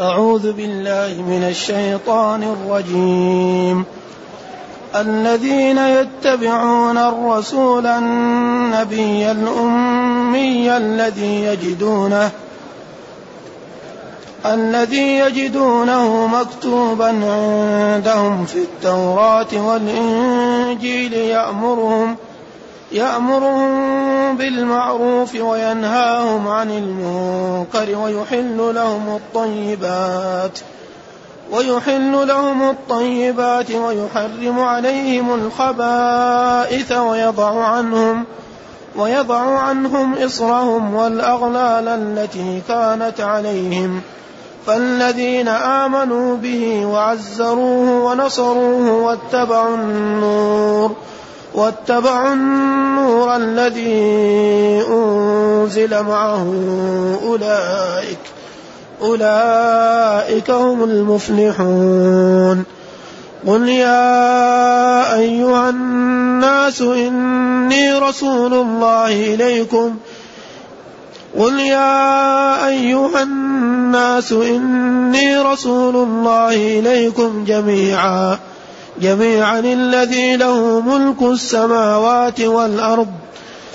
أعوذ بالله من الشيطان الرجيم. الذين يتبعون الرسول النبي الأمي الذي يجدونه الذي يجدونه مكتوبا عندهم في التوراة والإنجيل يأمرهم يأمرهم بالمعروف وينهاهم عن المنكر ويحل لهم الطيبات ويحل لهم الطيبات ويحرم عليهم الخبائث ويضع عنهم ويضع عنهم إصرهم والأغلال التي كانت عليهم فالذين آمنوا به وعزروه ونصروه واتبعوا النور واتبعوا النور الذي أنزل معه أولئك أولئك هم المفلحون. قل يا أيها الناس إني رسول الله إليكم. قل يا أيها الناس إني رسول الله إليكم جميعا. جميعا الذي له ملك السماوات والأرض.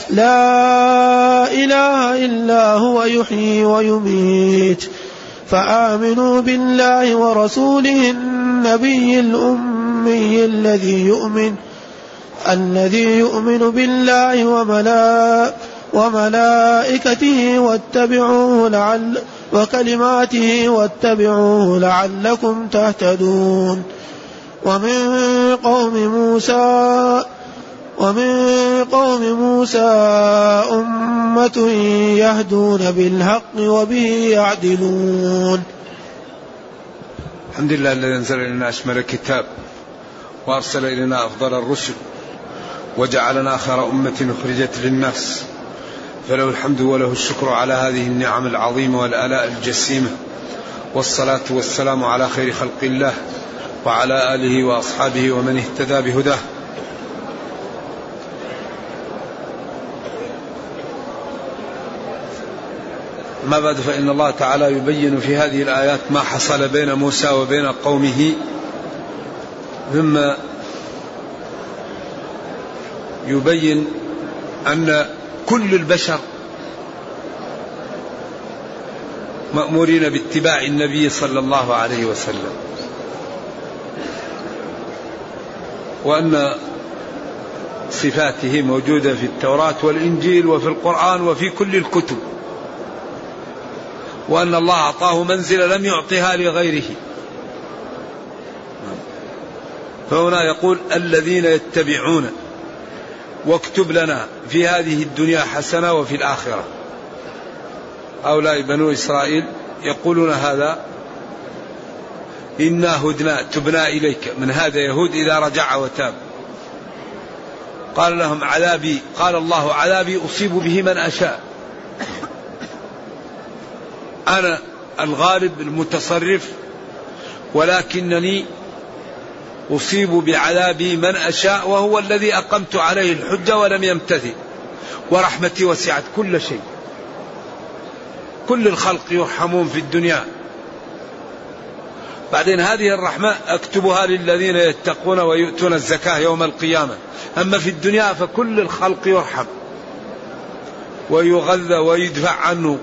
لا إله إلا هو يحيي ويميت. فآمنوا بالله ورسوله النبي الأمي الذي يؤمن الذي يؤمن بالله وملائكته واتبعوه لعل وكلماته واتبعوه لعلكم تهتدون. ومن قوم موسى ومن قوم موسى أمة يهدون بالحق وبه يعدلون. الحمد لله الذي أنزل إلينا أشمل الكتاب وأرسل إلينا أفضل الرسل وجعلنا خير أمة أخرجت للناس فله الحمد وله الشكر على هذه النعم العظيمة والآلاء الجسيمة والصلاة والسلام على خير خلق الله. وعلى آله وأصحابه ومن اهتدى بهداه. ما بعد فإن الله تعالى يبين في هذه الآيات ما حصل بين موسى وبين قومه ثم يبين أن كل البشر مأمورين باتباع النبي صلى الله عليه وسلم. وأن صفاته موجودة في التوراة والإنجيل وفي القرآن وفي كل الكتب. وأن الله أعطاه منزلة لم يعطها لغيره. فهنا يقول الذين يتبعون واكتب لنا في هذه الدنيا حسنة وفي الآخرة. هؤلاء بنو إسرائيل يقولون هذا إنا هدنا تبنا إليك. من هذا يهود إذا رجع وتاب. قال لهم عذابي قال الله عذابي أصيب به من أشاء. أنا الغالب المتصرف ولكنني أصيب بعذابي من أشاء وهو الذي أقمت عليه الحجة ولم يمتثل. ورحمتي وسعت كل شيء. كل الخلق يرحمون في الدنيا. بعدين هذه الرحمة أكتبها للذين يتقون ويؤتون الزكاة يوم القيامة. أما في الدنيا فكل الخلق يرحم ويغذى ويدفع عنه.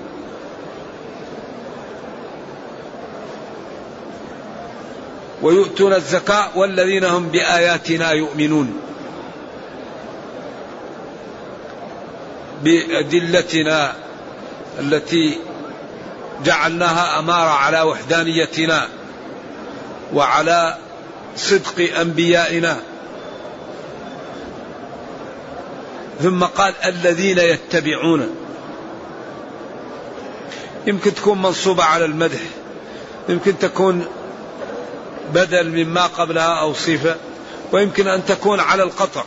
ويؤتون الزكاة والذين هم بآياتنا يؤمنون. بأدلتنا التي جعلناها أمارة على وحدانيتنا. وعلى صدق أنبيائنا. ثم قال الذين يتبعون. يمكن تكون منصوبة على المدح. يمكن تكون بدل مما قبلها أو صفة. ويمكن أن تكون على القطع.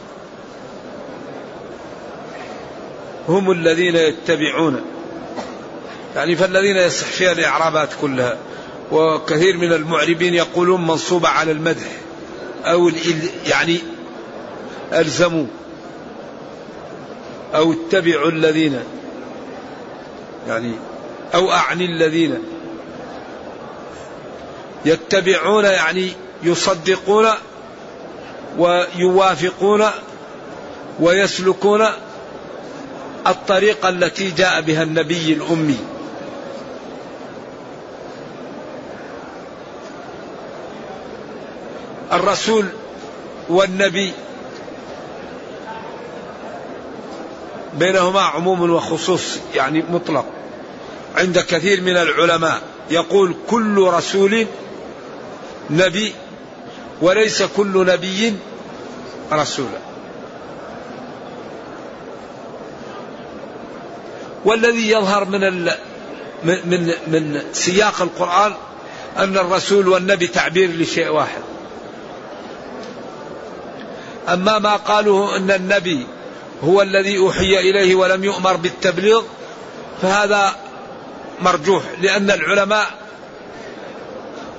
هم الذين يتبعون. يعني فالذين يصح فيها الإعرابات كلها. وكثير من المعربين يقولون منصوبة على المدح أو يعني ألزموا أو اتبعوا الذين يعني أو أعني الذين يتبعون يعني يصدقون ويوافقون ويسلكون الطريقة التي جاء بها النبي الأمي. الرسول والنبي. بينهما عموم وخصوص يعني مطلق. عند كثير من العلماء يقول كل رسول نبي وليس كل نبي رسولا والذي يظهر من ال من من سياق القرآن أن الرسول والنبي تعبير لشيء واحد. أما ما قالوا أن النبي هو الذي أوحي إليه ولم يؤمر بالتبليغ فهذا مرجوح لأن العلماء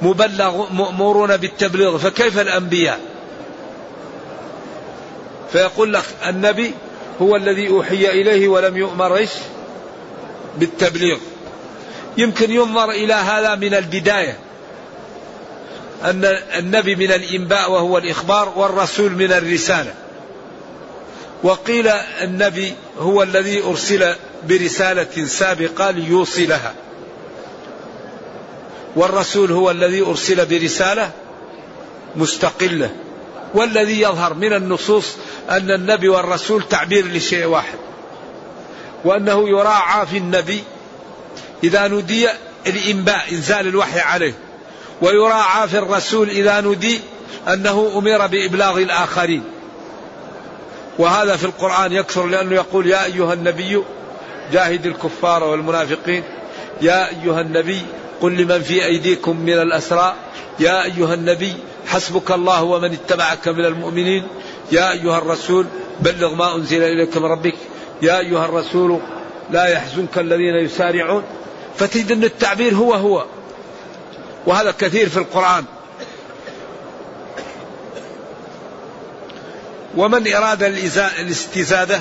مبلغ مأمورون بالتبليغ فكيف الأنبياء؟ فيقول لك النبي هو الذي أوحي إليه ولم يؤمر إيش؟ بالتبليغ. يمكن ينظر إلى هذا من البداية. أن النبي من الإنباء وهو الإخبار والرسول من الرسالة. وقيل النبي هو الذي أرسل برسالة سابقة ليوصلها. والرسول هو الذي أرسل برسالة مستقلة. والذي يظهر من النصوص أن النبي والرسول تعبير لشيء واحد. وأنه يراعى في النبي إذا ندي الإنباء إنزال الوحي عليه. ويراعى في الرسول إذا ندي أنه أمر بإبلاغ الآخرين. وهذا في القرآن يكثر لأنه يقول يا أيها النبي جاهد الكفار والمنافقين. يا أيها النبي قل لمن في أيديكم من الأسرى. يا أيها النبي حسبك الله ومن اتبعك من المؤمنين. يا أيها الرسول بلغ ما أنزل إليك من ربك. يا أيها الرسول لا يحزنك الذين يسارعون. فتجد أن التعبير هو هو. وهذا كثير في القرآن. ومن أراد الاستزادة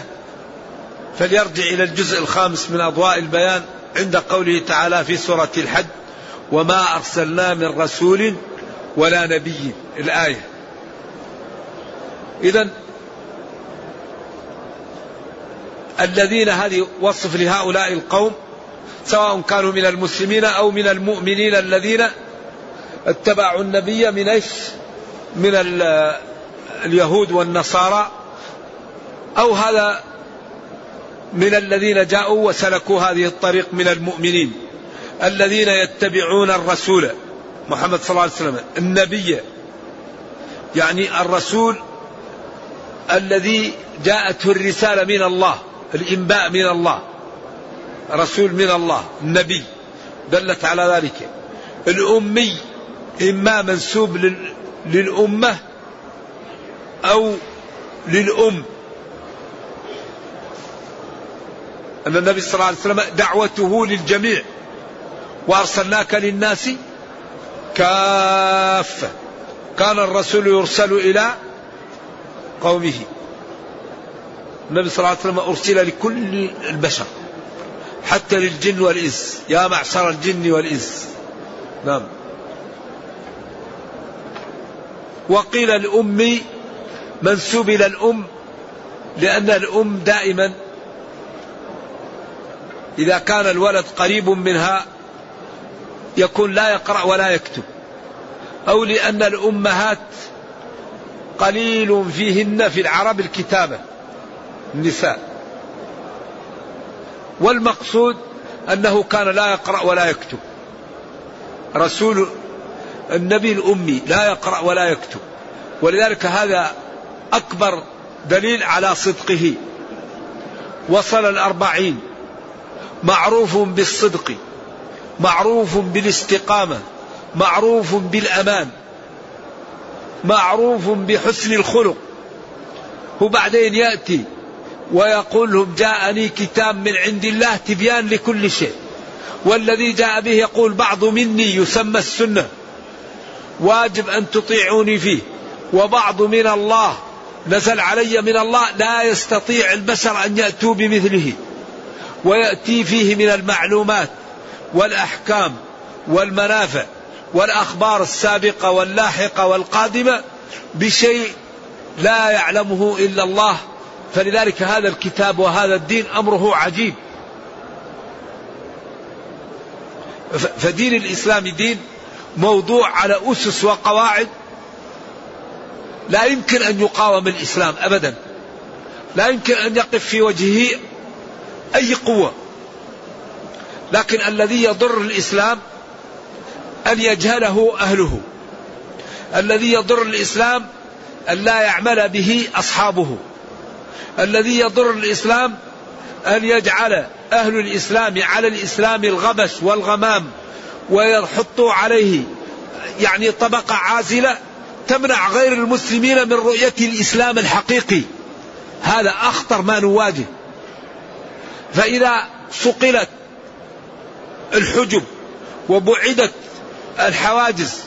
فليرجع إلى الجزء الخامس من أضواء البيان عند قوله تعالى في سورة الحج وما أرسلنا من رسول ولا نبي. الآية. إذا الذين هذه وصف لهؤلاء القوم سواء كانوا من المسلمين أو من المؤمنين الذين اتبعوا النبي من إيش؟ من اليهود والنصارى. أو هذا من الذين جاءوا وسلكوا هذه الطريق من المؤمنين. الذين يتبعون الرسول محمد صلى الله عليه وسلم النبي. يعني الرسول الذي جاءته الرسالة من الله الإنباء من الله رسول من الله النبي. دلت على ذلك. الأمي. إما منسوب للأمة أو للأم. أن النبي صلى الله عليه وسلم دعوته للجميع. وأرسلناك للناس كافة. كان الرسول يرسل إلى قومه. النبي صلى الله عليه وسلم أرسل لكل البشر. حتى للجن والإنس. يا معشر الجن والإنس. نعم. وقيل الأمي منسوب إلى الأم لأن الأم دائما إذا كان الولد قريب منها يكون لا يقرأ ولا يكتب أو لأن الأمهات قليل فيهن في العرب الكتابة النساء. والمقصود أنه كان لا يقرأ ولا يكتب. رسول النبي الأمي لا يقرأ ولا يكتب. ولذلك هذا أكبر دليل على صدقه. وصل الأربعين. معروف بالصدق. معروف بالاستقامة. معروف بالأمان. معروف بحسن الخلق. وبعدين يأتي ويقول لهم جاءني كتاب من عند الله تبيان لكل شيء. والذي جاء به يقول بعض مني يسمى السنة. واجب أن تطيعوني فيه. وبعض من الله نزل علي من الله لا يستطيع البشر أن يأتوا بمثله. ويأتي فيه من المعلومات والأحكام والمنافع والأخبار السابقة واللاحقة والقادمة بشيء لا يعلمه إلا الله. فلذلك هذا الكتاب وهذا الدين أمره عجيب. فدين الإسلام دين موضوع على أسس وقواعد لا يمكن أن يقاوم الإسلام أبدا. لا يمكن أن يقف في وجهه أي قوة. لكن الذي يضر الإسلام أن يجهله أهله. الذي يضر الإسلام أن لا يعمل به أصحابه. الذي يضر الإسلام أن يجعل أهل الإسلام على الإسلام الغبش والغمام. ويحطوا عليه يعني طبقة عازلة تمنع غير المسلمين من رؤية الإسلام الحقيقي. هذا أخطر ما نواجه. فإذا صقلت الحجب وبعدت الحواجز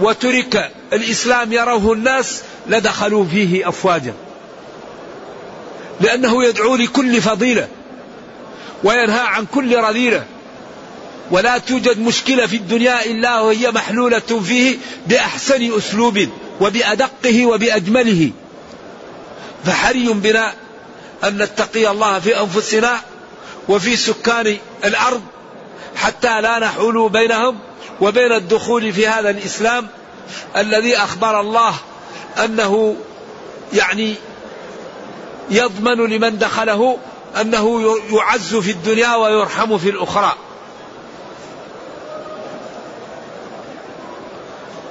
وترك الإسلام يروه الناس لدخلوا فيه أفواجا. لأنه يدعو لكل فضيلة وينهى عن كل رذيلة. ولا توجد مشكلة في الدنيا إلا وهي محلولة فيه بأحسن أسلوب وبأدقه وبأجمله. فحري بنا أن نتقي الله في أنفسنا وفي سكان الأرض حتى لا نحول بينهم وبين الدخول في هذا الإسلام الذي أخبر الله أنه يعني يضمن لمن دخله أنه يعز في الدنيا ويرحم في الأخرى.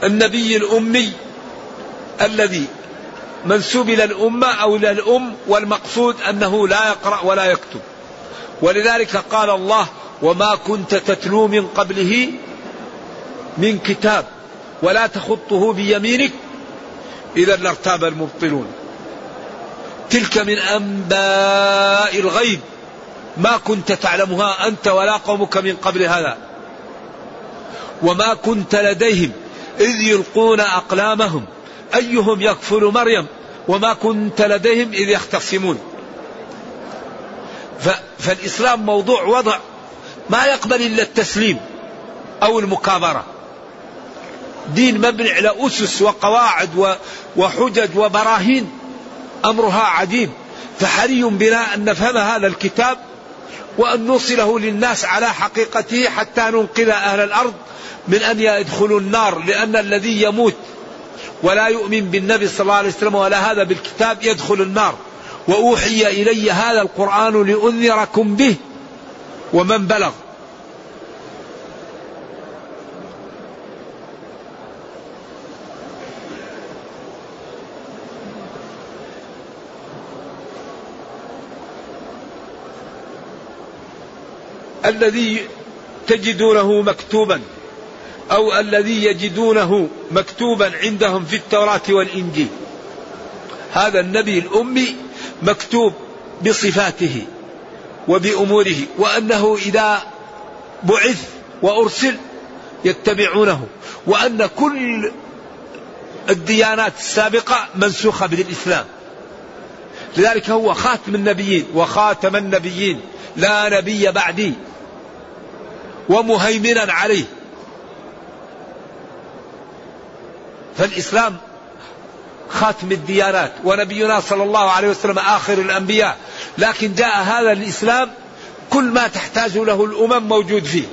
النبي الأمي الذي منسوب إلى الأمة أو إلى الأم والمقصود أنه لا يقرأ ولا يكتب. ولذلك قال الله وما كنت تتلو من قبله من كتاب ولا تخطه بيمينك إذا لارتاب المبطلون. تلك من أنباء الغيب. ما كنت تعلمها أنت ولا قومك من قبل هذا وما كنت لديهم إذ يلقون أقلامهم. أيهم يكفل مريم وما كنت لديهم إذ يختصمون. فالإسلام موضوع وضع ما يقبل إلا التسليم أو المكابرة. دين مبني على أسس وقواعد وحجج وبراهين. أمرها عجيب فحري بنا أن نفهم هذا الكتاب وأن نوصله للناس على حقيقته حتى ننقذ أهل الأرض من أن يدخلوا النار لأن الذي يموت ولا يؤمن بالنبي صلى الله عليه وسلم ولا هذا بالكتاب يدخل النار. وأوحي إلي هذا القرآن لأنذركم به ومن بلغ. الذي تجدونه مكتوبا. أو الذي يجدونه مكتوبا عندهم في التوراة والإنجيل. هذا النبي الأمي مكتوب بصفاته وبأموره وأنه إذا بعث وأرسل يتبعونه وأن كل الديانات السابقة منسوخة بالإسلام. لذلك هو خاتم النبيين وخاتم النبيين لا نبي بعدي ومهيمنا عليه. فالإسلام خاتم الديانات ونبينا صلى الله عليه وسلم آخر الأنبياء. لكن جاء هذا الإسلام كل ما تحتاج له الأمم موجود فيه.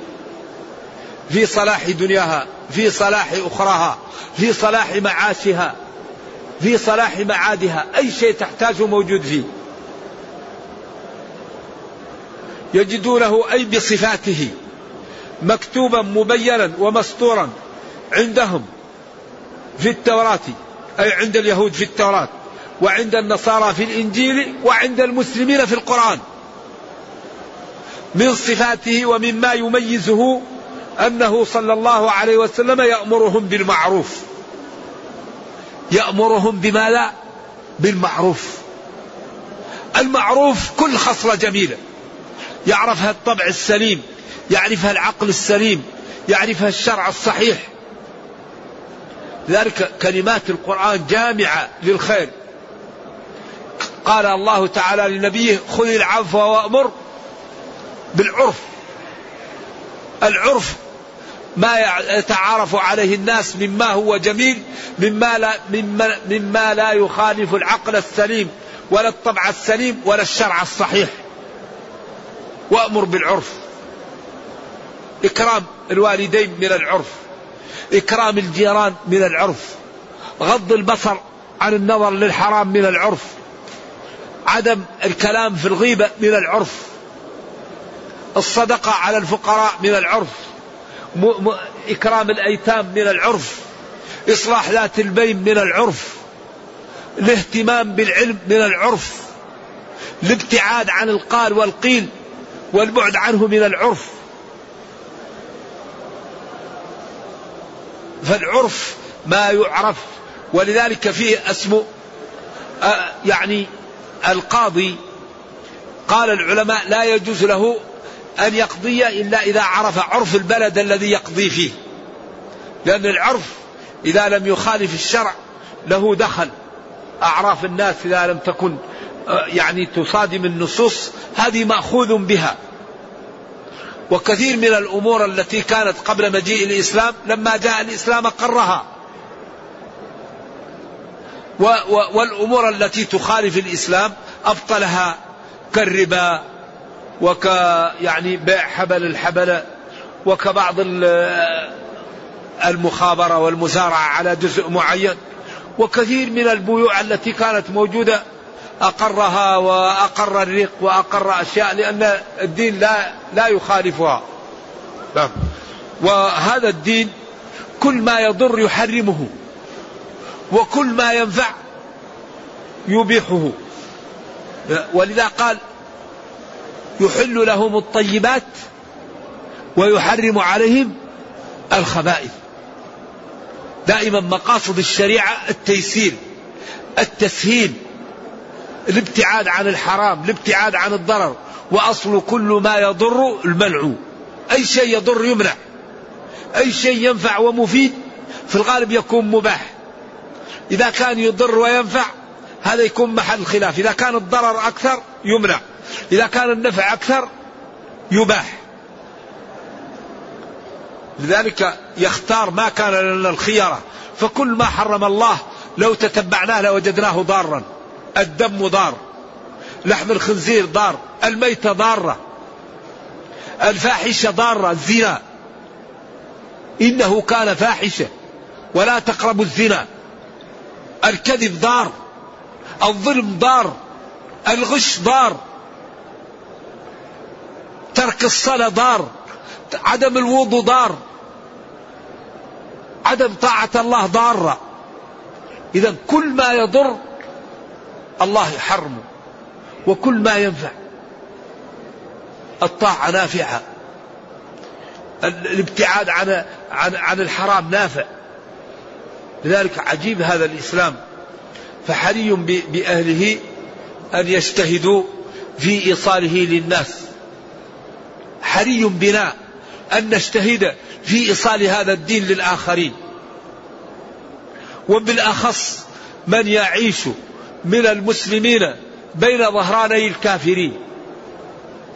في صلاح دنياها في صلاح أخراها في صلاح معاشها في صلاح معادها. أي شيء تحتاجه موجود فيه. يجدونه أي بصفاته مكتوبا مبينا ومسطورا عندهم. في التوراة أي عند اليهود في التوراة وعند النصارى في الإنجيل وعند المسلمين في القرآن. من صفاته ومما يميزه أنه صلى الله عليه وسلم يأمرهم بالمعروف. يأمرهم بماذا بالمعروف. المعروف كل خصلة جميلة. يعرفها الطبع السليم يعرفها العقل السليم يعرفها الشرع الصحيح. لذلك كلمات القرآن جامعة للخير. قال الله تعالى لنبيه خذ العفو وأمر بالعرف. العرف ما يتعارف عليه الناس مما هو جميل مما لا, مما, مما لا يخالف العقل السليم ولا الطبع السليم ولا الشرع الصحيح. وأمر بالعرف. إكرام الوالدين من العرف. إكرام الجيران من العرف. غض البصر عن النظر للحرام من العرف. عدم الكلام في الغيبة من العرف. الصدقة على الفقراء من العرف. إكرام الأيتام من العرف. إصلاح ذات البين من العرف. الاهتمام بالعلم من العرف. الابتعاد عن القال والقيل والبعد عنه من العرف. فالعرف ما يعرف ولذلك فيه اسم يعني القاضي. قال العلماء لا يجوز له أن يقضي إلا إذا عرف عرف البلد الذي يقضي فيه لأن العرف إذا لم يخالف الشرع له دخل. أعراف الناس إذا لم تكن يعني تصادم النصوص هذه مأخوذ بها. وكثير من الأمور التي كانت قبل مجيء الإسلام لما جاء الإسلام قرها. والأمور التي تخالف الإسلام أبطلها كالربا وك يعني بيع حبل الحبل وكبعض المخابرة والمزارعة على جزء معين. وكثير من البيوع التي كانت موجودة أقرها وأقر الرق وأقر أشياء لأن الدين لا لا يخالفها. نعم. وهذا الدين كل ما يضر يحرمه وكل ما ينفع يبيحه. ولذا قال يحل لهم الطيبات ويحرم عليهم الخبائث. دائما مقاصد الشريعة التيسير التسهيل. الابتعاد عن الحرام الابتعاد عن الضرر. وأصل كل ما يضر المنع. أي شيء يضر يمنع. أي شيء ينفع ومفيد في الغالب يكون مباح. إذا كان يضر وينفع هذا يكون محل خلاف. إذا كان الضرر أكثر يمنع. إذا كان النفع أكثر يباح. لذلك يختار ما كان لنا الخيرة فكل ما حرم الله لو تتبعناه لوجدناه ضارا. الدم ضار لحم الخنزير ضار الميتة ضارة الفاحشة ضارة الزنا. إنه كان فاحشة ولا تقربوا الزنا. الكذب ضار الظلم ضار الغش ضار ترك الصلاة ضار عدم الوضوء ضار عدم طاعة الله ضارة. إذا كل ما يضر الله يحرمه وكل ما ينفع. الطاعة نافعة. الابتعاد عن عن عن الحرام نافع. لذلك عجيب هذا الإسلام. فحري بأهله أن يجتهدوا في إيصاله للناس. حري بنا أن نجتهد في إيصال هذا الدين للآخرين. وبالأخص من يعيش من المسلمين بين ظهراني الكافرين.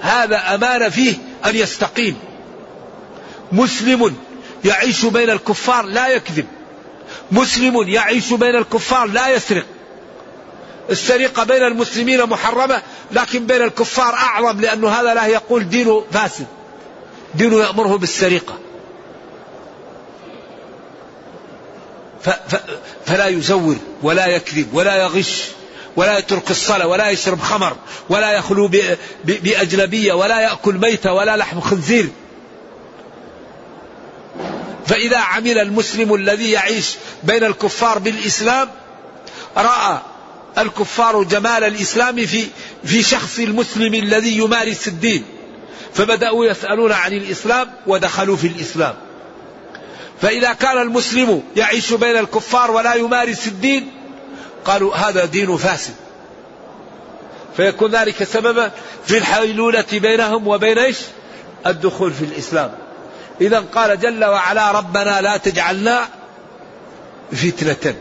هذا أمانة فيه أن يستقيم. مسلم يعيش بين الكفار لا يكذب. مسلم يعيش بين الكفار لا يسرق. السرقة بين المسلمين محرمة لكن بين الكفار أعظم لأنه هذا لا يقول دينه فاسد. دينه يأمره بالسرقة. فلا يزور ولا يكذب ولا يغش. ولا يترك الصلاة ولا يشرب خمر ولا يخلو بأجنبية ولا يأكل ميتة ولا لحم خنزير. فإذا عمل المسلم الذي يعيش بين الكفار بالإسلام رأى الكفار جمال الإسلام في في شخص المسلم الذي يمارس الدين. فبدأوا يسألون عن الإسلام ودخلوا في الإسلام. فإذا كان المسلم يعيش بين الكفار ولا يمارس الدين قالوا هذا دين فاسد. فيكون ذلك سببا في الحيلولة بينهم وبين إيش؟ الدخول في الإسلام. إذا قال جل وعلا ربنا لا تجعلنا فتنة.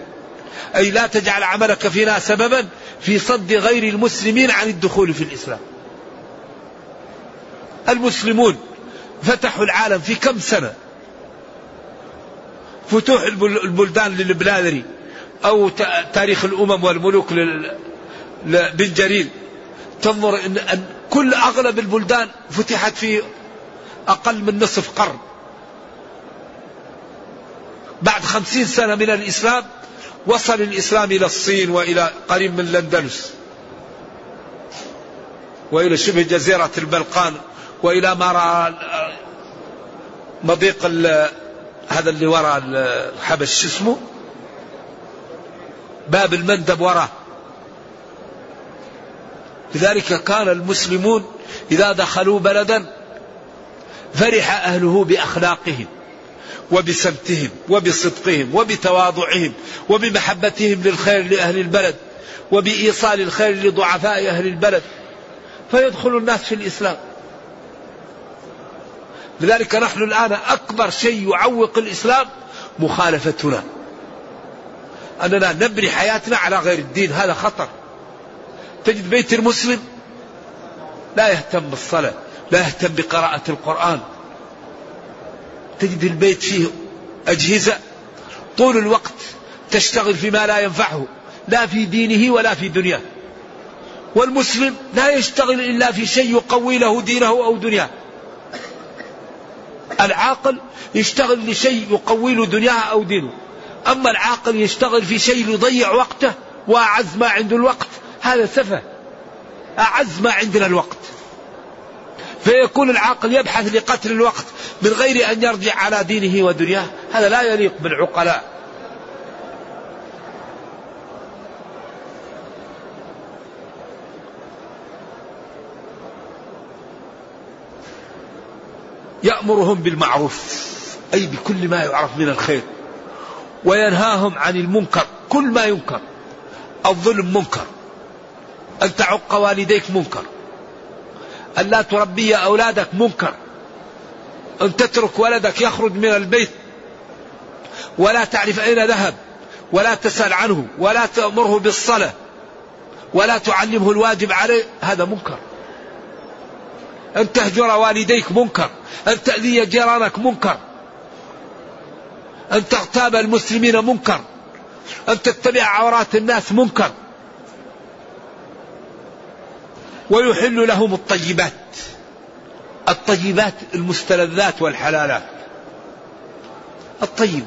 أي لا تجعل عملك فينا سببا في صد غير المسلمين عن الدخول في الإسلام. المسلمون فتحوا العالم في كم سنة؟ فتوح البلدان للبلاذري أو تاريخ الأمم والملوك لبن جرير تنظر أن كل أغلب البلدان فتحت في أقل من نصف قرن. بعد خمسين سنة من الإسلام وصل الإسلام إلى الصين وإلى قريب من الأندلس. وإلى شبه جزيرة البلقان وإلى ما رأى مضيق هذا اللي وراء الحبش اسمه؟ باب المندب وراه. لذلك كان المسلمون إذا دخلوا بلدا فرح أهله بأخلاقهم وبسمتهم وبصدقهم وبتواضعهم وبمحبتهم للخير لأهل البلد وبإيصال الخير لضعفاء أهل البلد فيدخل الناس في الإسلام. لذلك نحن الآن أكبر شيء يعوق الإسلام مخالفتنا. أننا نبني حياتنا على غير الدين هذا خطر. تجد بيت المسلم لا يهتم بالصلاة لا يهتم بقراءة القرآن. تجد البيت فيه أجهزة طول الوقت تشتغل فيما لا ينفعه لا في دينه ولا في دنياه. والمسلم لا يشتغل إلا في شيء يقوي له دينه أو دنياه. العاقل يشتغل لشيء يقوي له دنياه أو دينه. أما العاقل يشتغل في شيء يضيع وقته وأعز ما عنده الوقت هذا سفه. أعز ما عندنا الوقت. فيكون العاقل يبحث لقتل الوقت من غير أن يرجع على دينه ودنياه. هذا لا يليق بالعقلاء. يأمرهم بالمعروف أي بكل ما يعرف من الخير. وينهاهم عن المنكر. كل ما ينكر. الظلم منكر. أن تعق والديك منكر. أن لا تربي أولادك منكر. أن تترك ولدك يخرج من البيت. ولا تعرف أين ذهب. ولا تسأل عنه. ولا تأمره بالصلاة. ولا تعلمه الواجب عليه. هذا منكر. أن تهجر والديك منكر. أن تأذي جيرانك منكر. أن تغتاب المسلمين منكر. أن تتبع عورات الناس منكر. ويحل لهم الطيبات. الطيبات المستلذات والحلالات. الطيب.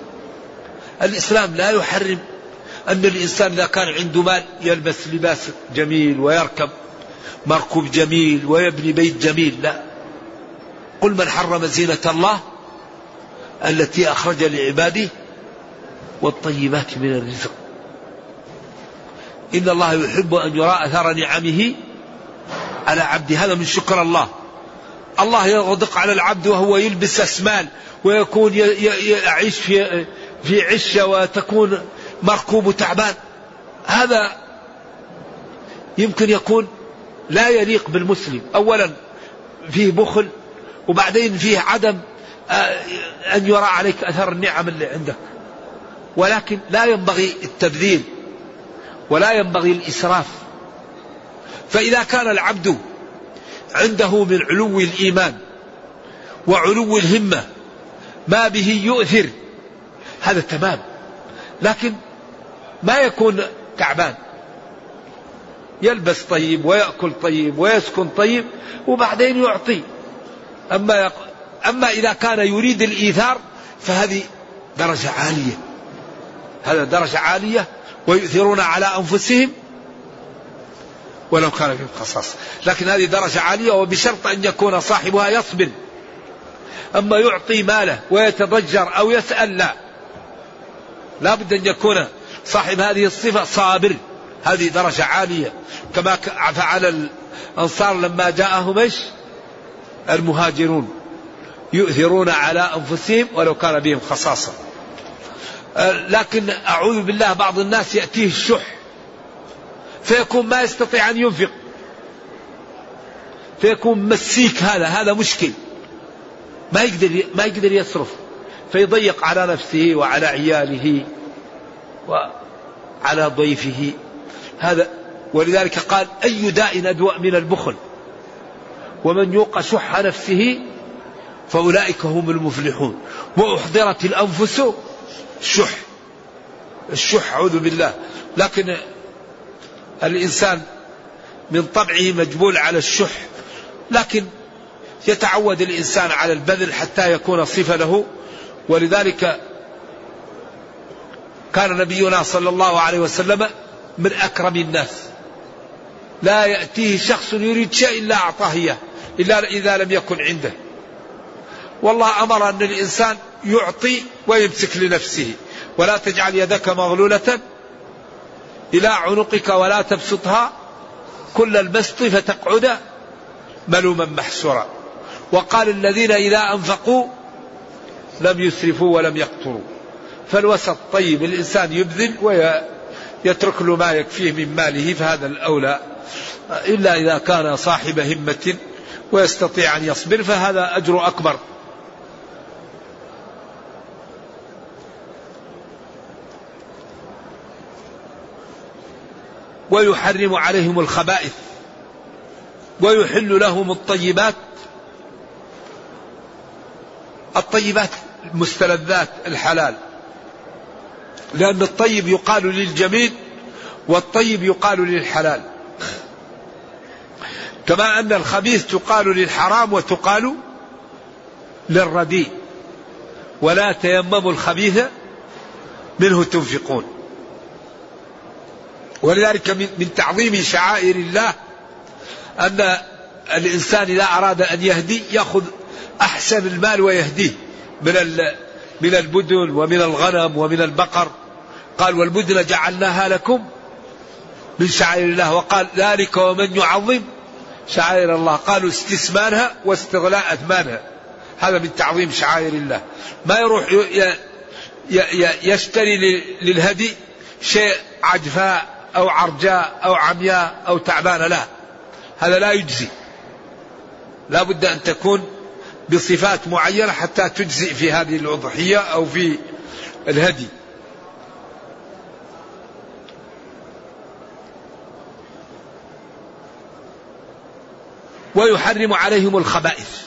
الإسلام لا يحرم أن الإنسان إذا كان عنده مال يلبس لباس جميل ويركب مركوب جميل ويبني بيت جميل. لا. قل من حرم زينة الله التي أخرج لعباده والطيبات من الرزق. إن الله يحب أن يرى أثر نعمه على عبده. هذا من شكر الله. الله يغدق على العبد وهو يلبس أسمان ويكون يعيش في في عشة وتكون مركوب تعبان. هذا يمكن يكون لا يليق بالمسلم. أولا فيه بخل وبعدين فيه عدم أن يرى عليك أثر النعم اللي عندك. ولكن لا ينبغي التبذير ولا ينبغي الإسراف. فإذا كان العبد عنده من علو الإيمان وعلو الهمة ما به يؤثر هذا تمام. لكن ما يكون تعبان. يلبس طيب ويأكل طيب ويسكن طيب وبعدين يعطي. أما أما إذا كان يريد الإيثار فهذه درجة عالية. هذا درجة عالية ويؤثرون على أنفسهم ولو كان فيهم خصاصة لكن هذه درجة عالية وبشرط أن يكون صاحبها يصبر. أما يعطي ماله ويتضجر أو يسأل لا. لا بد أن يكون صاحب هذه الصفة صابر. هذه درجة عالية. كما فعل الأنصار لما جاءهم إيش؟ المهاجرون. يؤثرون على أنفسهم ولو كان بهم خصاصة. أه، لكن أعوذ بالله بعض الناس يأتيه الشح. فيكون ما يستطيع أن ينفق. فيكون مسيك هذا هذا مشكل. ما يقدر ما يقدر يصرف. فيضيق على نفسه وعلى عياله وعلى ضيفه. هذا ولذلك قال أي داء أدوأ من البخل؟ ومن يوق شح نفسه فأولئك هم المفلحون. وأحضرت الأنفس الشح الشح أعوذ بالله. لكن الإنسان من طبعه مجبول على الشح. لكن يتعود الإنسان على البذل حتى يكون صفة له. ولذلك كان نبينا صلى الله عليه وسلم من أكرم الناس. لا يأتيه شخص يريد شيء إلا أعطاه إياه إلا إذا لم يكن عنده. والله أمر أن الإنسان يعطي ويمسك لنفسه. ولا تجعل يدك مغلولة إلى عنقك ولا تبسطها كل البسط فتقعد ملوما محسورا. وقال الذين إذا أنفقوا لم يسرفوا ولم يقتروا. فالوسط طيب الإنسان يبذل ويترك له ما يكفيه من ماله فهذا الأولى. إلا إذا كان صاحب همة ويستطيع أن يصبر فهذا أجر أكبر. ويحرم عليهم الخبائث ويحل لهم الطيبات. الطيبات المستلذات الحلال لأن الطيب يقال للجميل والطيب يقال للحلال. كما أن الخبيث تقال للحرام وتقال للرديء ولا تيمموا الخبيث منه تنفقون. ولذلك من تعظيم شعائر الله أن الإنسان إذا أراد أن يهدي يأخذ أحسن المال ويهديه من من البدن ومن الغنم ومن البقر. قال والبدن جعلناها لكم من شعائر الله. وقال ذلك ومن يعظم شعائر الله. قالوا استثمانها واستغلاء أثمانها هذا من تعظيم شعائر الله. ما يروح يشتري للهدي شيء عجفاء. أو عرجاء أو عمياء أو تعبانة لا. هذا لا يجزي. لا بد أن تكون بصفات معينة حتى تجزئ في هذه الأضحية أو في الهدي. ويحرم عليهم الخبائث.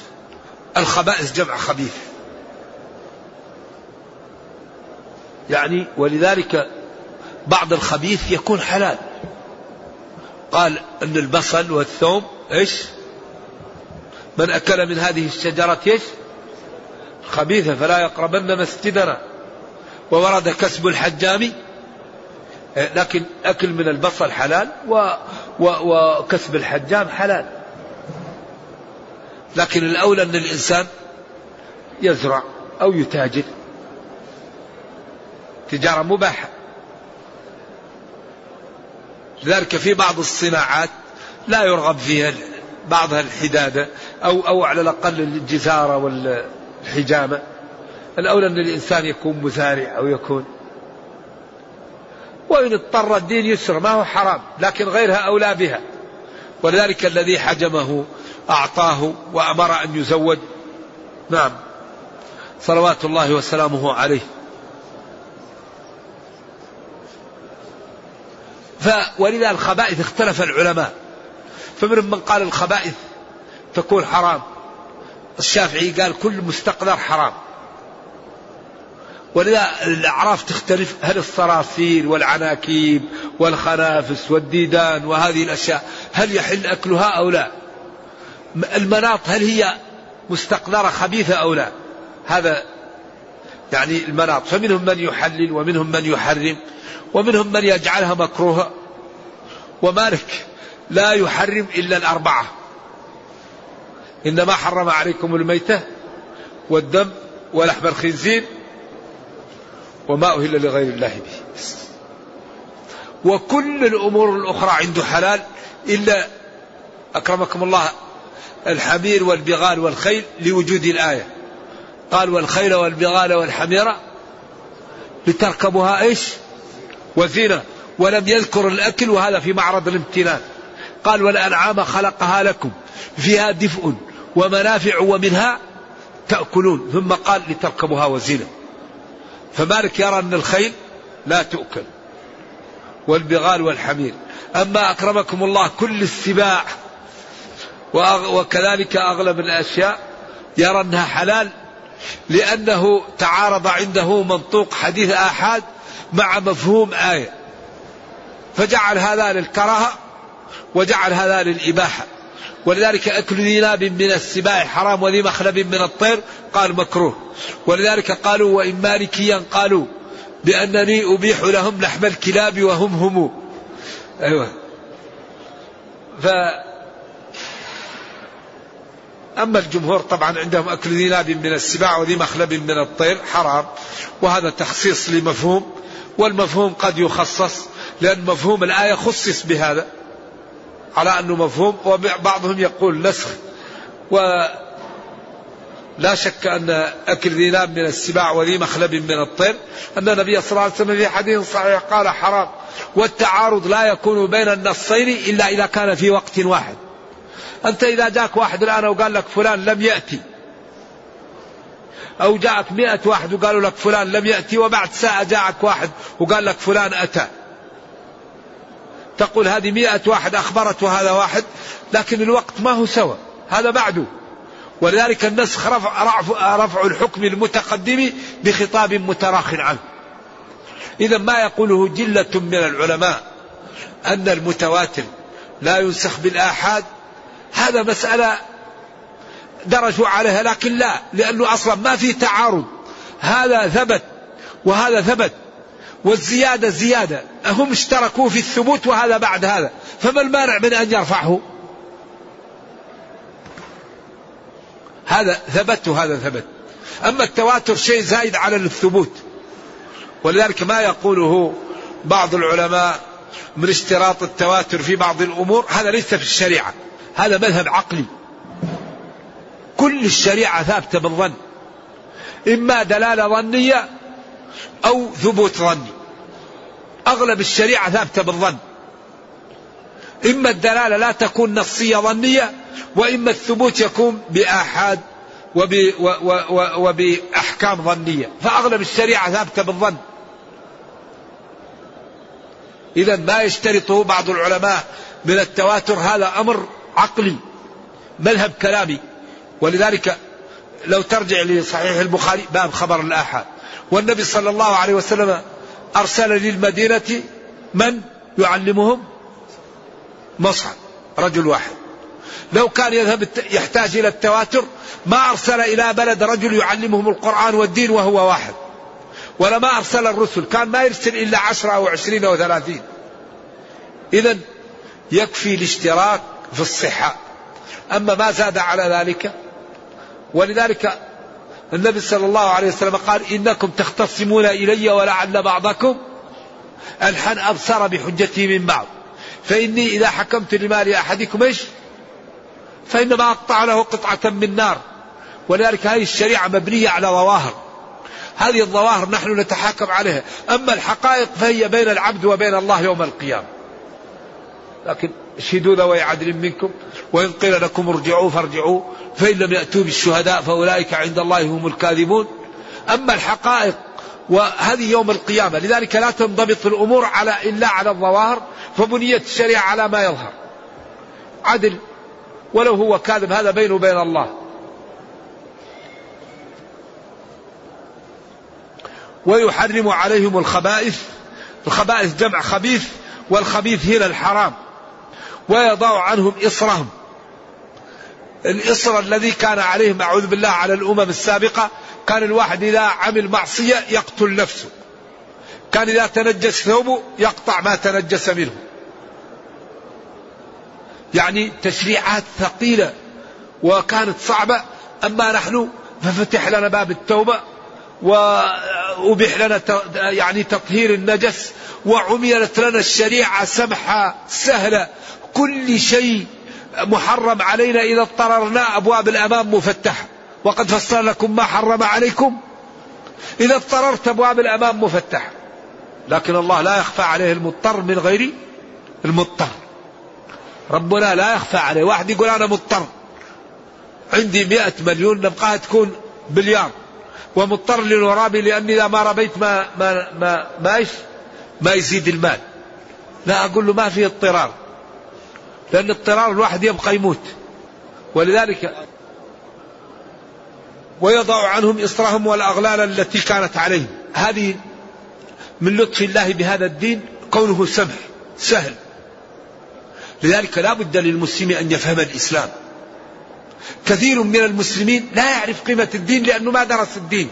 الخبائث جمع خبيث. يعني ولذلك بعض الخبيث يكون حلال. قال أن البصل والثوم إيش؟ من أكل من هذه الشجرة إيش؟ خبيثة فلا يقربن مسجدنا وورد كسب الحجام لكن أكل من البصل حلال و و وكسب الحجام حلال. لكن الأولى أن الإنسان يزرع أو يتاجر. تجارة مباحة. لذلك في بعض الصناعات لا يرغب فيها بعضها الحدادة أو أو على الأقل الجزارة والحجامة. الأولى أن الإنسان يكون مزارع أو يكون. وإن اضطر الدين يسر ما هو حرام لكن غيرها أولى بها. ولذلك الذي حجمه أعطاه وأمر أن يزود نعم. صلوات الله وسلامه عليه. ولذا الخبائث اختلف العلماء. فمن من قال الخبائث تكون حرام. الشافعي قال كل مستقذر حرام. ولذا الأعراف تختلف هل الصراصير والعناكيب والخنافس والديدان وهذه الأشياء هل يحل أكلها أو لا؟ المناط هل هي مستقذرة خبيثة أو لا؟ هذا يعني المناط. فمنهم من يحلل ومنهم من يحرم. ومنهم من يجعلها مكروهة ومالك لا يحرم إلا الأربعة. إنما حرم عليكم الميتة والدم ولحم الخنزير وما أهل لغير الله به. وكل الأمور الأخرى عنده حلال إلا أكرمكم الله الحمير والبغال والخيل لوجود الآية. قال والخيل والبغال والحميرة لتركبوها إيش؟ وزينة ولم يذكر الأكل وهذا في معرض الامتنان. قال والأنعام خلقها لكم فيها دفء ومنافع ومنها تأكلون. ثم قال لتركبوها وزينة. فمالك يرى أن الخيل لا تؤكل والبغال والحمير. أما أكرمكم الله كل السباع وكذلك أغلب الأشياء يرى أنها حلال لأنه تعارض عنده منطوق حديث آحاد مع مفهوم آية. فجعل هذا للكراهة وجعل هذا للإباحة ولذلك أكل ذي من السباع حرام وذي مخلب من الطير قال مكروه. ولذلك قالوا وإن مالكيا قالوا بأنني أبيح لهم لحم الكلاب وهم هم. أيوة. ف أما الجمهور طبعا عندهم أكل ذي ناب من السباع وذي مخلب من الطير حرام. وهذا تخصيص لمفهوم والمفهوم قد يخصص لأن مفهوم الآية خصص بهذا. على أنه مفهوم وبعضهم يقول نسخ. ولا شك أن أكل ذي من السباع وذي مخلب من الطير أن النبي صلى الله عليه وسلم في حديث صحيح قال حرام. والتعارض لا يكون بين النصين إلا إذا كان في وقت واحد. أنت إذا جاك واحد الآن وقال لك فلان لم يأتي أو جاءك مئة واحد وقالوا لك فلان لم يأتي وبعد ساعة جاءك واحد وقال لك فلان أتى. تقول هذه مئة واحد أخبرت وهذا واحد لكن الوقت ما هو سوى هذا بعده. ولذلك النسخ رفع, رفع, رفع الحكم المتقدم بخطاب متراخ عنه. إذا ما يقوله جلة من العلماء أن المتواتر لا ينسخ بالآحاد. هذا مسألة درجوا عليها لكن لا لأنه أصلا ما في تعارض. هذا ثبت وهذا ثبت والزيادة زيادة. هم اشتركوا في الثبوت وهذا بعد هذا. فما المانع من أن يرفعه؟ هذا ثبت وهذا ثبت. أما التواتر شيء زايد على الثبوت. ولذلك ما يقوله بعض العلماء من اشتراط التواتر في بعض الأمور. هذا ليس في الشريعة. هذا مذهب عقلي. كل الشريعة ثابتة بالظن. إما دلالة ظنية أو ثبوت ظني. أغلب الشريعة ثابتة بالظن. إما الدلالة لا تكون نصية ظنية وإما الثبوت يكون بآحاد وبأحكام ظنية. فأغلب الشريعة ثابتة بالظن. إذا ما يشترطه بعض العلماء من التواتر هذا أمر عقلي مذهب كلامي. ولذلك لو ترجع لصحيح البخاري باب خبر الآحاد. والنبي صلى الله عليه وسلم أرسل للمدينة من يعلمهم؟ مصعب رجل واحد. لو كان يذهب يحتاج إلى التواتر ما أرسل إلى بلد رجل يعلمهم القرآن والدين وهو واحد. ولما أرسل الرسل كان ما يرسل إلا عشرة أو عشرين أو ثلاثين. إذا يكفي الاشتراك في الصحة. أما ما زاد على ذلك ولذلك النبي صلى الله عليه وسلم قال إنكم تختصمون إلي ولعل بعضكم ألحن أبصر بحجته من بعض. فإني إذا حكمت لمال أحدكم إيش؟ فإنما أقطع له قطعة من نار. ولذلك هذه الشريعة مبنية على ظواهر. هذه الظواهر نحن نتحاكم عليها. أما الحقائق فهي بين العبد وبين الله يوم القيامة. لكن اشهدوا ذوي عدل منكم. وإن قيل لكم ارجعوا فارجعوا. فإن لم يأتوا بالشهداء فأولئك عند الله هم الكاذبون. أما الحقائق وهذه يوم القيامة لذلك لا تنضبط الأمور على إلا على الظواهر فبنيت الشريعة على ما يظهر. عدل ولو هو كاذب هذا بينه وبين الله. ويحرم عليهم الخبائث الخبائث جمع خبيث والخبيث هنا الحرام. ويضع عنهم إصرهم. الإصر الذي كان عليهم أعوذ بالله على الأمم السابقة كان الواحد إذا عمل معصية يقتل نفسه. كان إذا تنجس ثوبه يقطع ما تنجس منه. يعني تشريعات ثقيلة وكانت صعبة أما نحن ففتح لنا باب التوبة وأبيح لنا يعني تطهير النجس وعملت لنا الشريعة سمحة سهلة. كل شيء محرم علينا إذا اضطررنا أبواب الأمام مفتحة. وقد فصل لكم ما حرم عليكم. إذا اضطررت أبواب الأمام مفتحة. لكن الله لا يخفى عليه المضطر من غير المضطر. ربنا لا يخفى عليه. واحد يقول أنا مضطر. عندي مئة مليون نبقاها تكون بليار. ومضطر للورابي لأني إذا ما ربيت ما ما ما ما, ما يزيد المال. لا أقول له ما في اضطرار. لأن اضطرار الواحد يبقى يموت. ولذلك ويضع عنهم إصرهم والأغلال التي كانت عليهم. هذه من لطف الله بهذا الدين كونه سمح سهل. لذلك لا بد للمسلم أن يفهم الإسلام. كثير من المسلمين لا يعرف قيمة الدين لأنه ما درس الدين.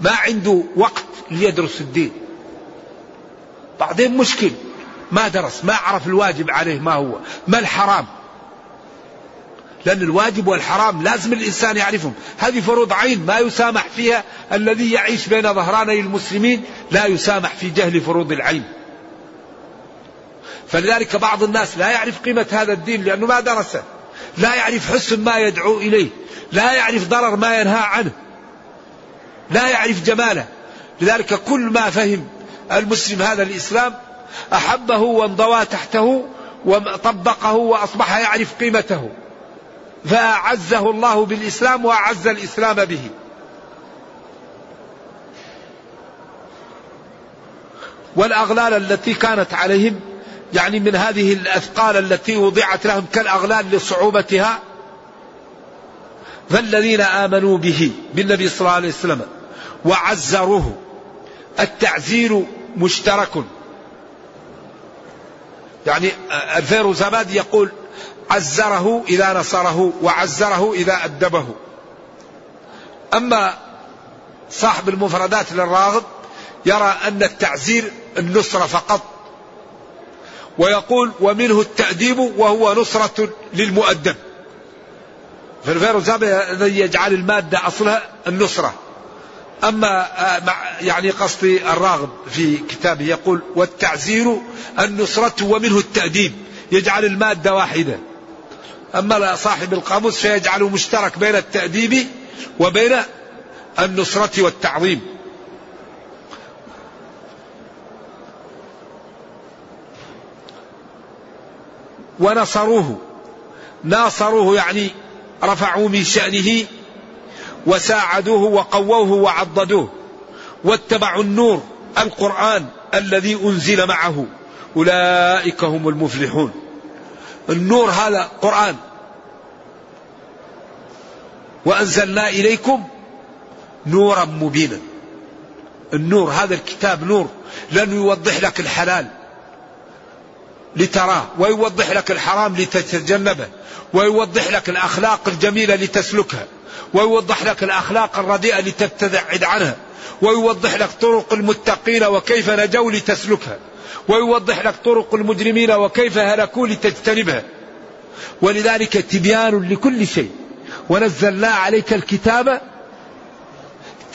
ما عنده وقت ليدرس الدين. بعدين مشكل. ما درس ما عرف الواجب عليه ما هو ما الحرام. لأن الواجب والحرام لازم الإنسان يعرفهم. هذه فروض عين ما يسامح فيها الذي يعيش بين ظهراني المسلمين لا يسامح في جهل فروض العين. فلذلك بعض الناس لا يعرف قيمة هذا الدين لأنه ما درسه. لا يعرف حسن ما يدعو إليه. لا يعرف ضرر ما ينهى عنه. لا يعرف جماله. لذلك كل ما فهم المسلم هذا الإسلام أحبه وانضوى تحته وطبقه وأصبح يعرف قيمته. فأعزه الله بالإسلام وأعز الإسلام به. والأغلال التي كانت عليهم يعني من هذه الأثقال التي وضعت لهم كالأغلال لصعوبتها فالذين آمنوا به بالنبي صلى الله عليه وسلم وعزروه التعزير مشترك. يعني الفيروزاباد يقول عزره إذا نصره وعزره إذا أدبه. أما صاحب المفردات للراغب يرى أن التعزير النصرة فقط ويقول ومنه التأديب وهو نصرة للمؤدب. فالفيروزابي الذي يجعل المادة أصلها النصرة. أما يعني قصدي الراغب في كتابه يقول والتعزير النصرة ومنه التأديب يجعل المادة واحدة. أما صاحب القاموس فيجعل مشترك بين التأديب وبين النصرة والتعظيم. ونصروه. ناصروه يعني رفعوا من شأنه وساعدوه وقووه وعضدوه واتبعوا النور القرآن الذي أنزل معه. أولئك هم المفلحون. النور هذا قرآن. وأنزلنا إليكم نورا مبينا. النور هذا الكتاب نور. لأنه يوضح لك الحلال لتراه ويوضح لك الحرام لتتجنبه ويوضح لك الأخلاق الجميلة لتسلكها. ويوضح لك الأخلاق الرديئة لتبتعد عنها. ويوضح لك طرق المتقين وكيف نجوا لتسلكها. ويوضح لك طرق المجرمين وكيف هلكوا لتجتنبها. ولذلك تبيان لكل شيء. ونزلنا عليك الكتاب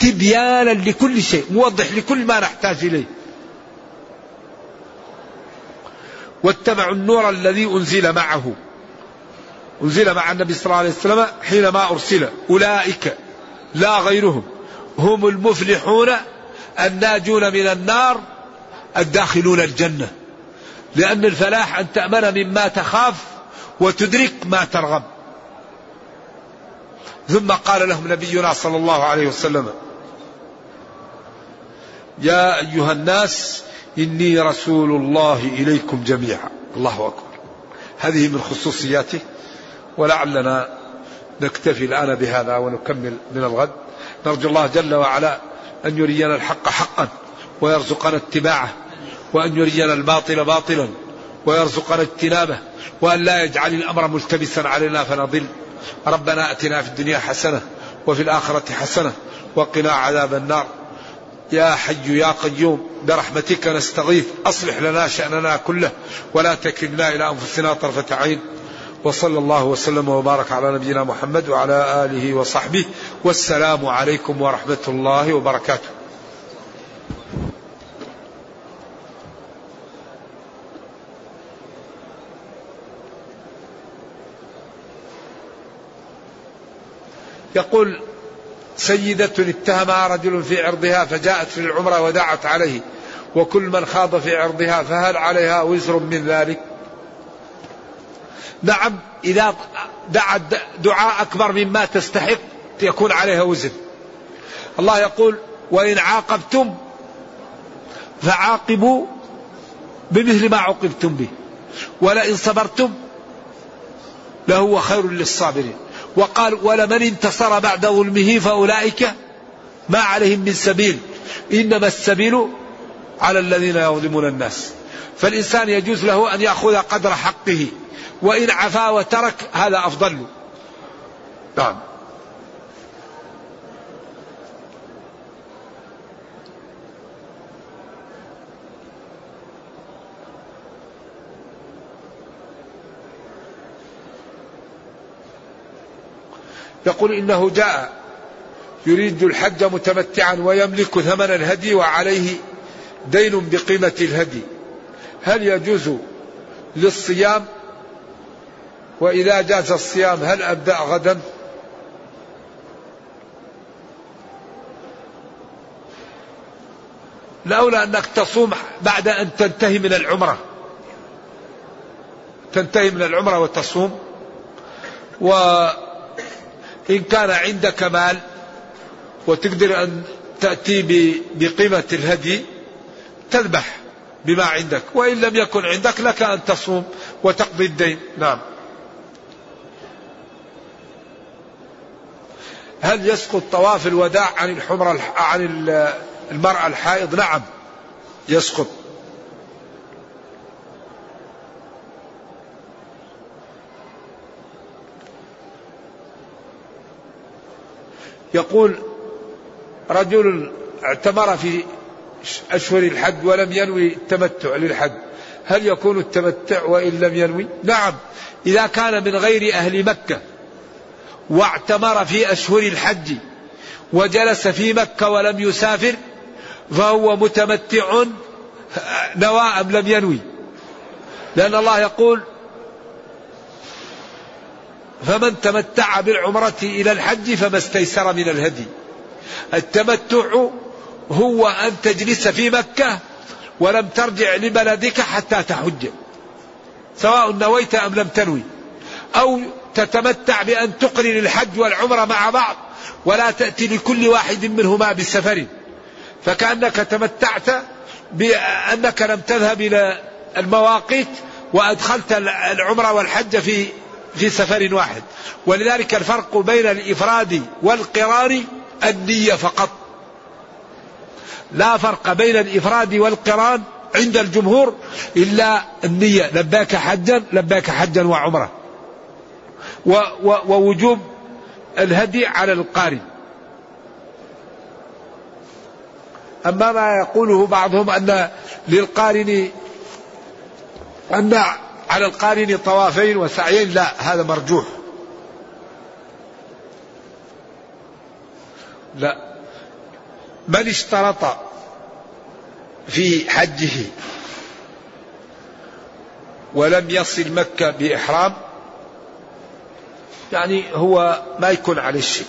تبيانا لكل شيء. موضح لكل ما نحتاج إليه. واتبعوا النور الذي أنزل معه. أنزل مع النبي صلى الله عليه وسلم حينما أرسل. أولئك لا غيرهم. هم المفلحون الناجون من النار الداخلون الجنة. لأن الفلاح أن تأمن مما تخاف وتدرك ما ترغب. ثم قال لهم نبينا صلى الله عليه وسلم يا أيها الناس إني رسول الله إليكم جميعا. الله أكبر. هذه من خصوصياته. ولعلنا نكتفي الآن بهذا ونكمل من الغد. نرجو الله جل وعلا أن يرينا الحق حقا ويرزقنا اتباعه وأن يرينا الباطل باطلا ويرزقنا اجتنابه وأن لا يجعل الأمر ملتبسا علينا فنضل. ربنا آتنا في الدنيا حسنة وفي الآخرة حسنة وقنا عذاب النار. يا حي يا قيوم برحمتك نستغيث أصلح لنا شأننا كله ولا تكلنا إلى أنفسنا طرفة عين. وصلى الله وسلم وبارك على نبينا محمد وعلى آله وصحبه والسلام عليكم ورحمة الله وبركاته. يقول سيدة اتهمها رجل في عرضها فجاءت في العمرة ودعت عليه وكل من خاض في عرضها فهل عليها وزر من ذلك؟ نعم إذا دعت دعاء أكبر مما تستحق يكون عليها وزر الله يقول وإن عاقبتم فعاقبوا بمثل ما عوقبتم به ولئن صبرتم لهو خير للصابرين. وقال ولمن انتصر بعد ظلمه فأولئك ما عليهم من سبيل إنما السبيل على الذين يظلمون الناس. فالإنسان يجوز له أن يأخذ قدر حقه. وإن عفا وترك هذا أفضل. نعم. يقول إنه جاء يريد الحج متمتعا ويملك ثمن الهدي وعليه دين بقيمة الهدي. هل يجوز للصيام وإذا جاز الصيام هل أبدأ غدا؟ الأولى أنك تصوم بعد أن تنتهي من العمرة. تنتهي من العمرة وتصوم. وإن كان عندك مال وتقدر أن تأتي بقيمة الهدي تذبح بما عندك. وإن لم يكن عندك لك أن تصوم وتقضي الدين. نعم. هل يسقط طواف الوداع عن الحمرة عن المرأة الحائض؟ نعم يسقط. يقول رجل اعتمر في أشهر الحج ولم ينوي التمتع للحج هل يكون التمتع وإن لم ينوي؟ نعم إذا كان من غير أهل مكة. واعتمر في أشهر الحج وجلس في مكة ولم يسافر فهو متمتع نوى أم لم ينوي؟ لأن الله يقول فمن تمتع بالعمرة إلى الحج فما استيسر من الهدي. التمتع هو أن تجلس في مكة ولم ترجع لبلدك حتى تحج سواء نويت أم لم تنوي أو تتمتع بأن تقرن الحج والعمرة مع بعض ولا تأتي لكل واحد منهما بسفر فكأنك تمتعت بأنك لم تذهب إلى المواقيت وأدخلت العمرة والحج في في سفر واحد. ولذلك الفرق بين الإفراد والقران النية فقط. لا فرق بين الإفراد والقران عند الجمهور إلا النية. لباك حجا لباك حجا وعمرة. ووجوب الهدي على القارئ. أما ما يقوله بعضهم أن للقارن أن على القارن طوافين وسعيين لا هذا مرجوح. لا من اشترط في حجه ولم يصل مكة بإحرام يعني هو ما يكون عليه الشيء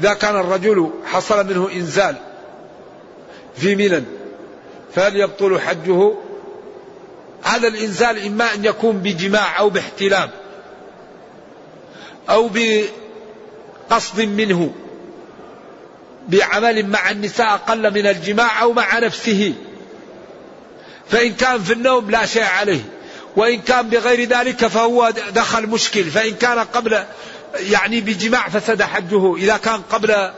إذا كان الرجل حصل منه إنزال في منى فهل يبطل حجه. هذا الإنزال إما أن يكون بجماع أو باحتلام أو بقصد منه بعمل مع النساء أقل من الجماع أو مع نفسه. فإن كان في النوم لا شيء عليه وإن كان بغير ذلك فهو دخل مشكل فإن كان قبل يعني بجماع فسد حجه إذا كان قبل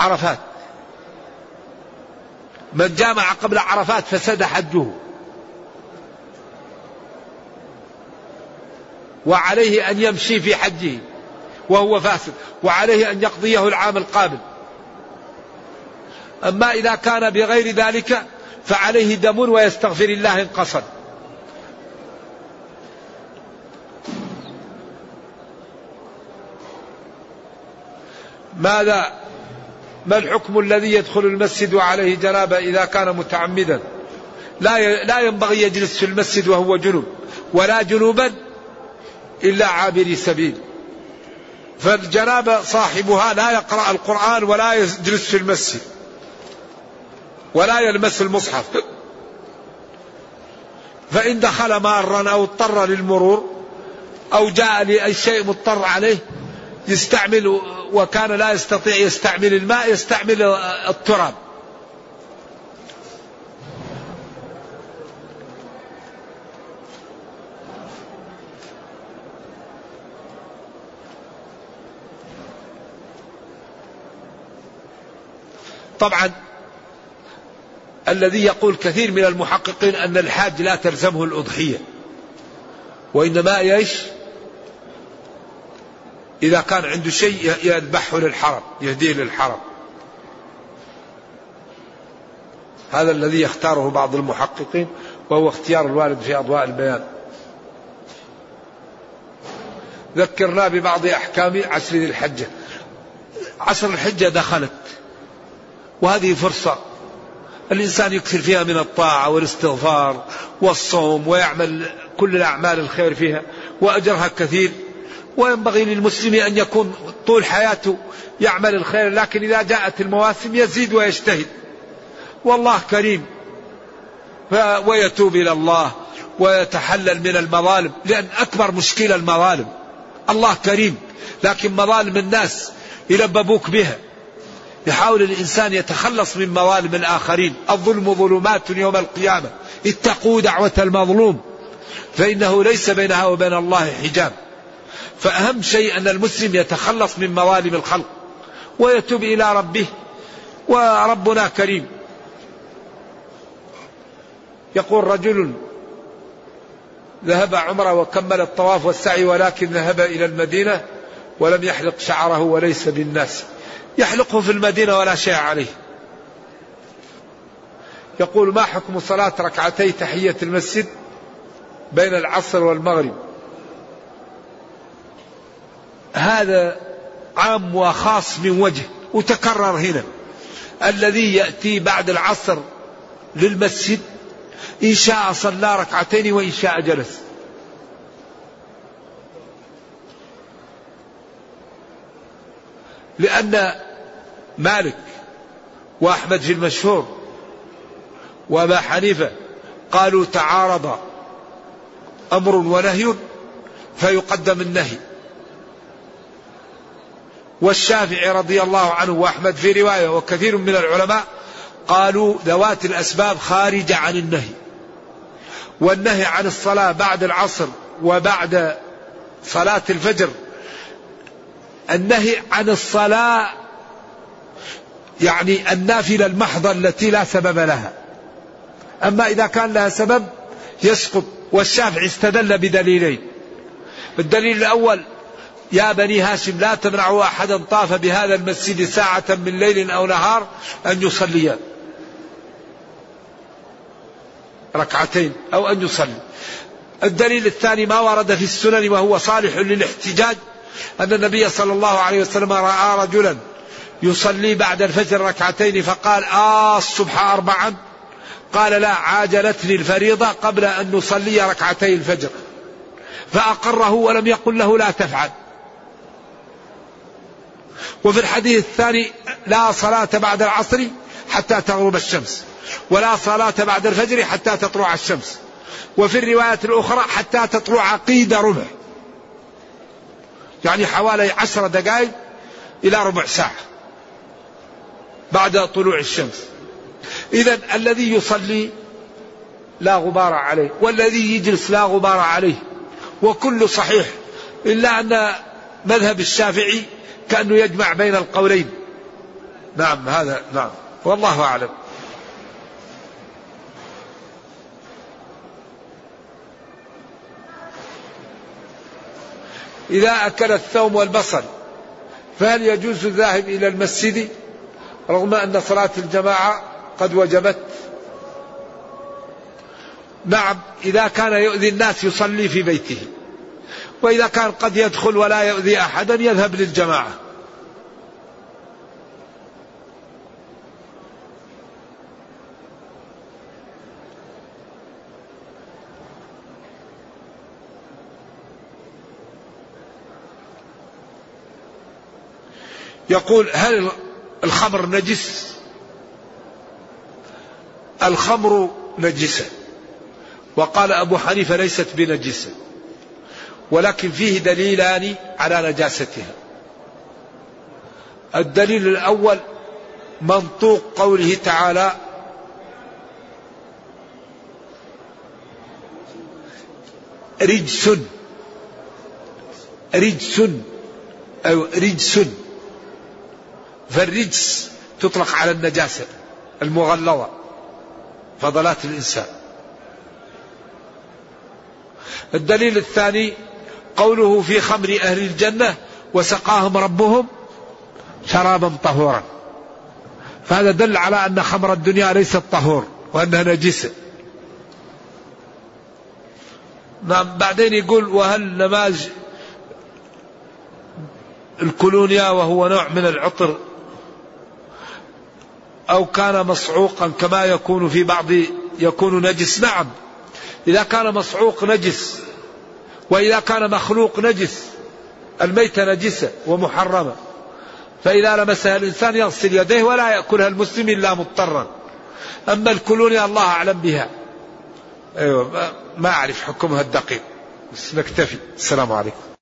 عرفات. من جامع قبل عرفات فسد حجه. وعليه أن يمشي في حجه وهو فاسد وعليه أن يقضيه العام القابل. أما إذا كان بغير ذلك فعليه دم ويستغفر الله إن قصد. ماذا؟ ما الحكم الذي يدخل المسجد وعليه جنابة إذا كان متعمدا؟ لا لا ينبغي يجلس في المسجد وهو جنوب ولا جنوبا إلا عابري سبيل. فالجنابة صاحبها لا يقرأ القرآن ولا يجلس في المسجد. ولا يلمس المصحف. فإن دخل مارا أو اضطر للمرور أو جاء لأي شيء مضطر عليه يستعمل وكان لا يستطيع يستعمل الماء يستعمل التراب. طبعا الذي يقول كثير من المحققين أن الحاج لا تلزمه الأضحية. وإنما إيش؟ إذا كان عنده شيء يذبحه للحرم يهديه للحرم. هذا الذي يختاره بعض المحققين وهو اختيار الوالد في أضواء البيان. ذكرنا ببعض أحكام عشر ذي الحجة. عشر الحجة دخلت وهذه فرصة. الإنسان يكثر فيها من الطاعة والاستغفار والصوم ويعمل كل الأعمال الخير فيها وأجرها كثير. وينبغي للمسلم أن يكون طول حياته يعمل الخير لكن إذا جاءت المواسم يزيد ويجتهد. والله كريم. ويتوب إلى الله ويتحلل من المظالم لأن أكبر مشكلة المظالم. الله كريم لكن مظالم الناس يلببوك بها. يحاول الإنسان يتخلص من مظالم الآخرين. الظلم ظلمات يوم القيامة. اتقوا دعوة المظلوم. فإنه ليس بينها وبين الله حجاب. فأهم شيء أن المسلم يتخلص من مظالم الخلق. ويتوب إلى ربه. وربنا كريم. يقول رجل ذهب عمره وكمل الطواف والسعي ولكن ذهب إلى المدينة ولم يحلق شعره وليس بالناس. يحلقه في المدينة ولا شيء عليه. يقول ما حكم صلاة ركعتي تحية المسجد بين العصر والمغرب؟ هذا عام وخاص من وجه وتكرر هنا. الذي يأتي بعد العصر للمسجد إن شاء صلى ركعتين وإن شاء جلس. لأن مالك وأحمد في المشهور وأبا حنيفة قالوا تعارض أمر ونهي فيقدم النهي. والشافعي رضي الله عنه وأحمد في رواية وكثير من العلماء قالوا ذوات الأسباب خارجة عن النهي. والنهي عن الصلاة بعد العصر وبعد صلاة الفجر النهي عن الصلاة يعني النافلة المحضة التي لا سبب لها. أما إذا كان لها سبب يسقط والشافعي استدل بدليلين. الدليل الأول يا بني هاشم لا تمنعوا أحدا طاف بهذا المسجد ساعة من ليل أو نهار أن يصلي ركعتين أو أن يصلي. الدليل الثاني ما ورد في السنن وهو صالح للاحتجاج أن النبي صلى الله عليه وسلم رأى رجلا يصلي بعد الفجر ركعتين فقال آه الصبح أربعا. قال لا عاجلتني الفريضة قبل أن نصلي ركعتي الفجر. فأقره ولم يقل له لا تفعل. وفي الحديث الثاني لا صلاة بعد العصر حتى تغرب الشمس ولا صلاة بعد الفجر حتى تطلع الشمس. وفي الرواية الأخرى حتى تطلع قيد ربع. يعني حوالي عشر دقائق إلى ربع ساعة بعد طلوع الشمس. إذا الذي يصلي لا غبار عليه والذي يجلس لا غبار عليه وكل صحيح إلا أن مذهب الشافعي كأنه يجمع بين القولين. نعم هذا نعم والله أعلم. إذا أكل الثوم والبصل فهل يجوز الذاهب إلى المسجد؟ رغم أن صلاة الجماعة قد وجبت. نعم إذا كان يؤذي الناس يصلي في بيته وإذا كان قد يدخل ولا يؤذي أحدا يذهب للجماعة. يقول هل الخمر نجس؟ الخمر نجسة وقال أبو حنيفة ليست بنجسة ولكن فيه دليلان على نجاستها. الدليل الأول منطوق قوله تعالى رجس رجس أو رجس. فالرجس تطلق على النجاسة المغلظة فضلات الإنسان. الدليل الثاني قوله في خمر أهل الجنة وسقاهم ربهم شرابا طهورا. فهذا دل على أن خمر الدنيا ليست طهور وأنها نجسة. نعم بعدين يقول وهل نماذج الكولونيا وهو نوع من العطر أو كان مصعوقا كما يكون في بعض يكون نجس. نعم. إذا كان مصعوق نجس وإذا كان مخلوق نجس الميتة نجسة ومحرمة. فإذا لمسها الإنسان يغسل يديه ولا يأكلها المسلم إلا مضطرا. أما الكولونيا الله أعلم بها. أيوة ما أعرف حكمها الدقيق بس نكتفي. السلام عليكم.